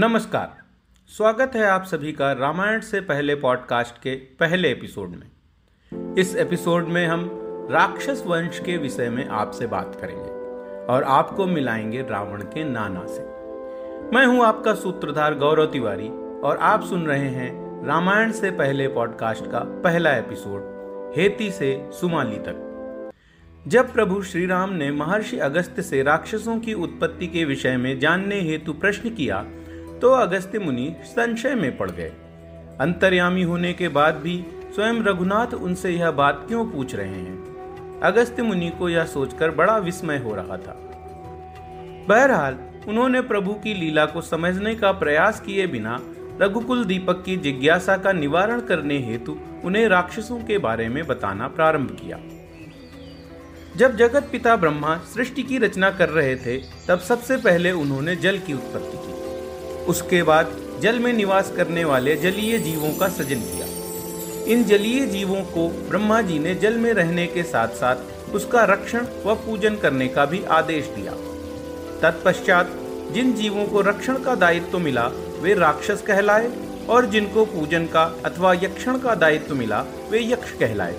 नमस्कार। स्वागत है आप सभी का रामायण से पहले पॉडकास्ट के पहले एपिसोड में। इस एपिसोड में हम राक्षस वंश के विषय में आपसे बात करेंगे और आपको मिलाएँगे रावण के नाना से। मैं हूँ आपका सूत्रधार गौरव तिवारी और आप सुन रहे हैं रामायण से पहले पॉडकास्ट का पहला एपिसोड, हेती से सुमाली तक। जब प्रभु श्री राम ने महर्षि अगस्त से राक्षसों की उत्पत्ति के विषय में जानने हेतु प्रश्न किया तो अगस्त्य मुनि संशय में पड़ गए। अंतर्यामी होने के बाद भी स्वयं रघुनाथ उनसे यह बात क्यों पूछ रहे हैं? अगस्त्य मुनि को यह सोचकर बड़ा विस्मय हो रहा था। बहरहाल, उन्होंने प्रभु की लीला को समझने का प्रयास किए बिना रघुकुल दीपक की जिज्ञासा का निवारण करने हेतु उन्हें राक्षसों के बारे में बताना प्रारंभ किया। जब जगत पिता ब्रह्मा सृष्टि की रचना कर रहे थे, तब सबसे पहले उन्होंने जल की उत्पत्ति की। उसके बाद जल में निवास करने वाले जलीय जीवों का सृजन किया। इन जलीय जीवों को ब्रह्मा जी ने जल में रहने के साथ साथ उसका रक्षण व पूजन करने का भी आदेश दिया। तत्पश्चात जिन जीवों को रक्षण का दायित्व तो मिला, वे राक्षस कहलाए और जिनको पूजन का अथवा यक्षण का दायित्व तो मिला, वे यक्ष कहलाए।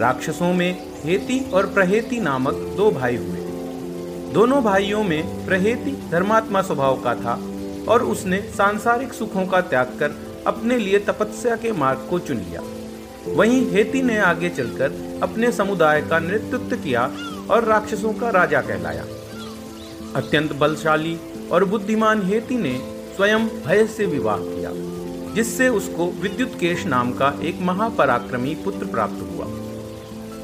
राक्षसों में हेति और प्रहेति नामक दो भाई हुए। दोनों भाइयों में प्रहेति धर्मात्मा स्वभाव का था और उसने सांसारिक सुखों का त्याग कर अपने लिए तपस्या के मार्ग को चुन लिया। वहीं हेती ने आगे चलकर अपने समुदाय का नेतृत्व किया और राक्षसों का राजा कहलाया। अत्यंत बलशाली और बुद्धिमान हेती ने स्वयं भय से विवाह किया, जिससे उसको विद्युत केश नाम का एक महापराक्रमी पुत्र प्राप्त हुआ।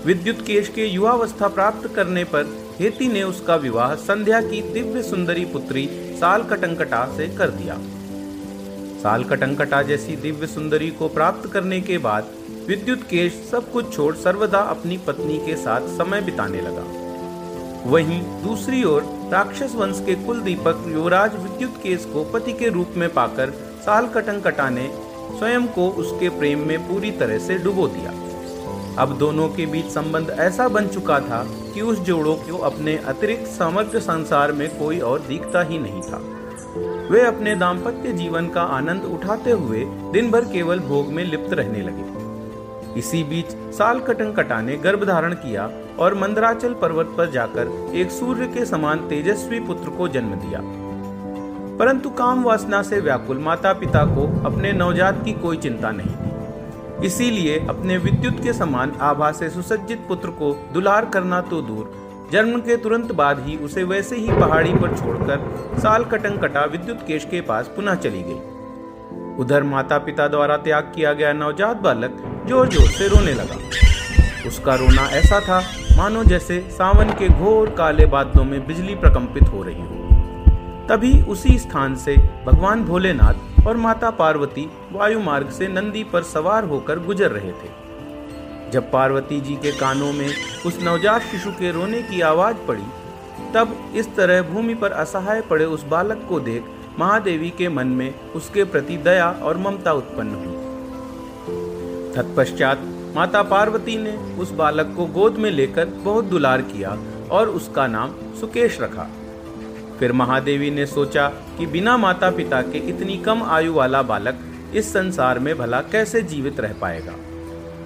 विद्युत केश के युवावस्था प्राप्त करने पर हेती ने उसका विवाह संध्या की दिव्य सुंदरी पुत्री साल कटंकटा से कर दिया। साल कटंकटा जैसी दिव्य सुंदरी को प्राप्त करने के बाद विद्युत केश सब कुछ छोड़ सर्वदा अपनी पत्नी के साथ समय बिताने लगा। वहीं दूसरी ओर राक्षस वंश के कुल दीपक युवराज विद्युत केश को पति के रूप में पाकर साल कटंकटा ने स्वयं को उसके प्रेम में पूरी तरह से डुबो दिया। अब दोनों के बीच संबंध ऐसा बन चुका था कि उस जोड़ों को अपने अतिरिक्त समग्र संसार में कोई और दिखता ही नहीं था। वे अपने दाम्पत्य जीवन का आनंद उठाते हुए दिन भर केवल भोग में लिप्त रहने लगे। इसी बीच साल कटन कटा ने गर्भ धारण किया और मंदराचल पर्वत पर जाकर एक सूर्य के समान तेजस्वी पुत्र को जन्म दिया। परंतु काम वासना से व्याकुल माता पिता को अपने नवजात की कोई चिंता नहीं। इसीलिए अपने विद्युत के समान आभा से सुसज्जित पुत्र को दुलार करना तो दूर। जन्म के तुरंत बाद ही उसे वैसे ही पहाड़ी पर छोड़कर साल कटंग कटा विद्युत केश के पास पुनः चली गई। उधर माता पिता द्वारा त्याग किया गया नवजात बालक ज़ोर ज़ोर से रोने लगा। उसका रोना ऐसा था, मानो जैसे सावन के घोर काले बादलों में बिजली प्रकंपित हो रही हो। तभी उसी स्थान से भगवान भोलेनाथ और माता पार्वती वायु मार्ग से नंदी पर सवार होकर गुजर रहे थे। जब पार्वती जी के कानों में उस नवजात शिशु के रोने की आवाज़ पड़ी, तब इस तरह भूमि पर असहाय पड़े उस बालक को देख महादेवी के मन में उसके प्रति दया और ममता उत्पन्न हुई। तत्पश्चात माता पार्वती ने उस बालक को गोद में लेकर बहुत दुलार किया और उसका नाम सुकेश रखा। फिर महादेवी ने सोचा कि बिना माता पिता के इतनी कम आयु वाला बालक इस संसार में भला कैसे जीवित रह पाएगा?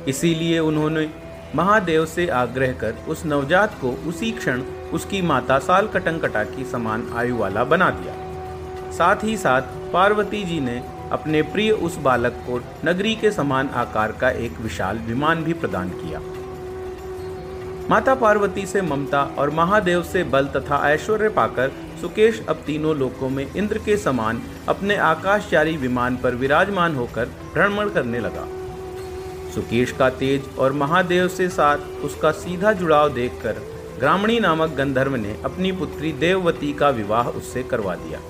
इसीलिए उन्होंने महादेव से आग्रह कर उस नवजात को उसी क्षण उसकी माता साल कटंकटा की समान आयु वाला बना दिया। साथ ही साथ पार्वती जी ने अपने प्रिय उस बालक को नगरी के समान आकार का एक विशाल विमान भी प्रदान किया। माता पार्वती से ममता और महादेव से बल तथा ऐश्वर्य पाकर सुकेश अब तीनों लोकों में इंद्र के समान अपने आकाशचारी विमान पर विराजमान होकर भ्रमण करने लगा। सुकेश का तेज और महादेव से साथ उसका सीधा जुड़ाव देखकर ग्रामणी नामक गंधर्व ने अपनी पुत्री देववती का विवाह उससे करवा दिया।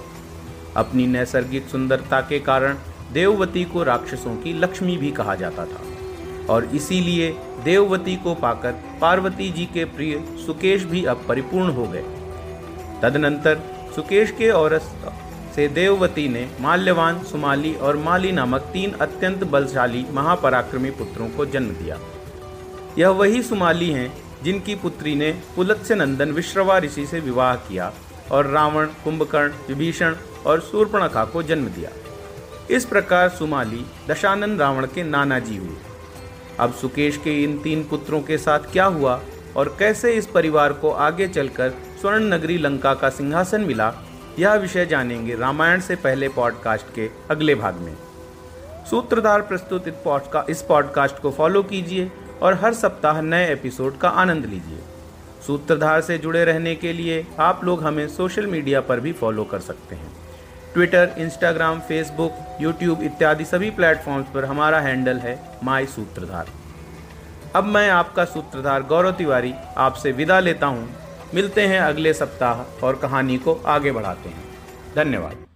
अपनी नैसर्गिक सुंदरता के कारण देववती को राक्षसों की लक्ष्मी भी कहा जाता था। और इसीलिए देववती को पाकर पार्वती जी के प्रिय सुकेश भी अब परिपूर्ण हो गए। तदनंतर सुकेश के और से देववती ने माल्यवान, सुमाली और माली नामक तीन अत्यंत बलशाली महापराक्रमी पुत्रों को जन्म दिया। यह वही सुमाली हैं जिनकी पुत्री ने पुलत्स्य नंदन विश्रवा ऋषि से विवाह किया और रावण, कुंभकर्ण, विभीषण और सूर्पणखा को जन्म दिया। इस प्रकार सुमाली दशानंद रावण के नाना जी हुए। अब सुकेश के इन तीन पुत्रों के साथ क्या हुआ और कैसे इस परिवार को आगे चलकर स्वर्ण नगरी लंका का सिंहासन मिला, यह विषय जानेंगे रामायण से पहले पॉडकास्ट के अगले भाग में। सूत्रधार प्रस्तुत इस पॉडकास्ट को फॉलो कीजिए और हर सप्ताह नए एपिसोड का आनंद लीजिए। सूत्रधार से जुड़े रहने के लिए आप लोग हमें सोशल मीडिया पर भी फॉलो कर सकते हैं। ट्विटर इंस्टाग्राम फेसबुक यूट्यूब इत्यादि सभी प्लेटफॉर्म्स पर हमारा हैंडल है माई सूत्रधार अब मैं आपका सूत्रधार गौरव तिवारी आपसे विदा लेता हूँ। मिलते हैं अगले सप्ताह और कहानी को आगे बढ़ाते हैं। धन्यवाद।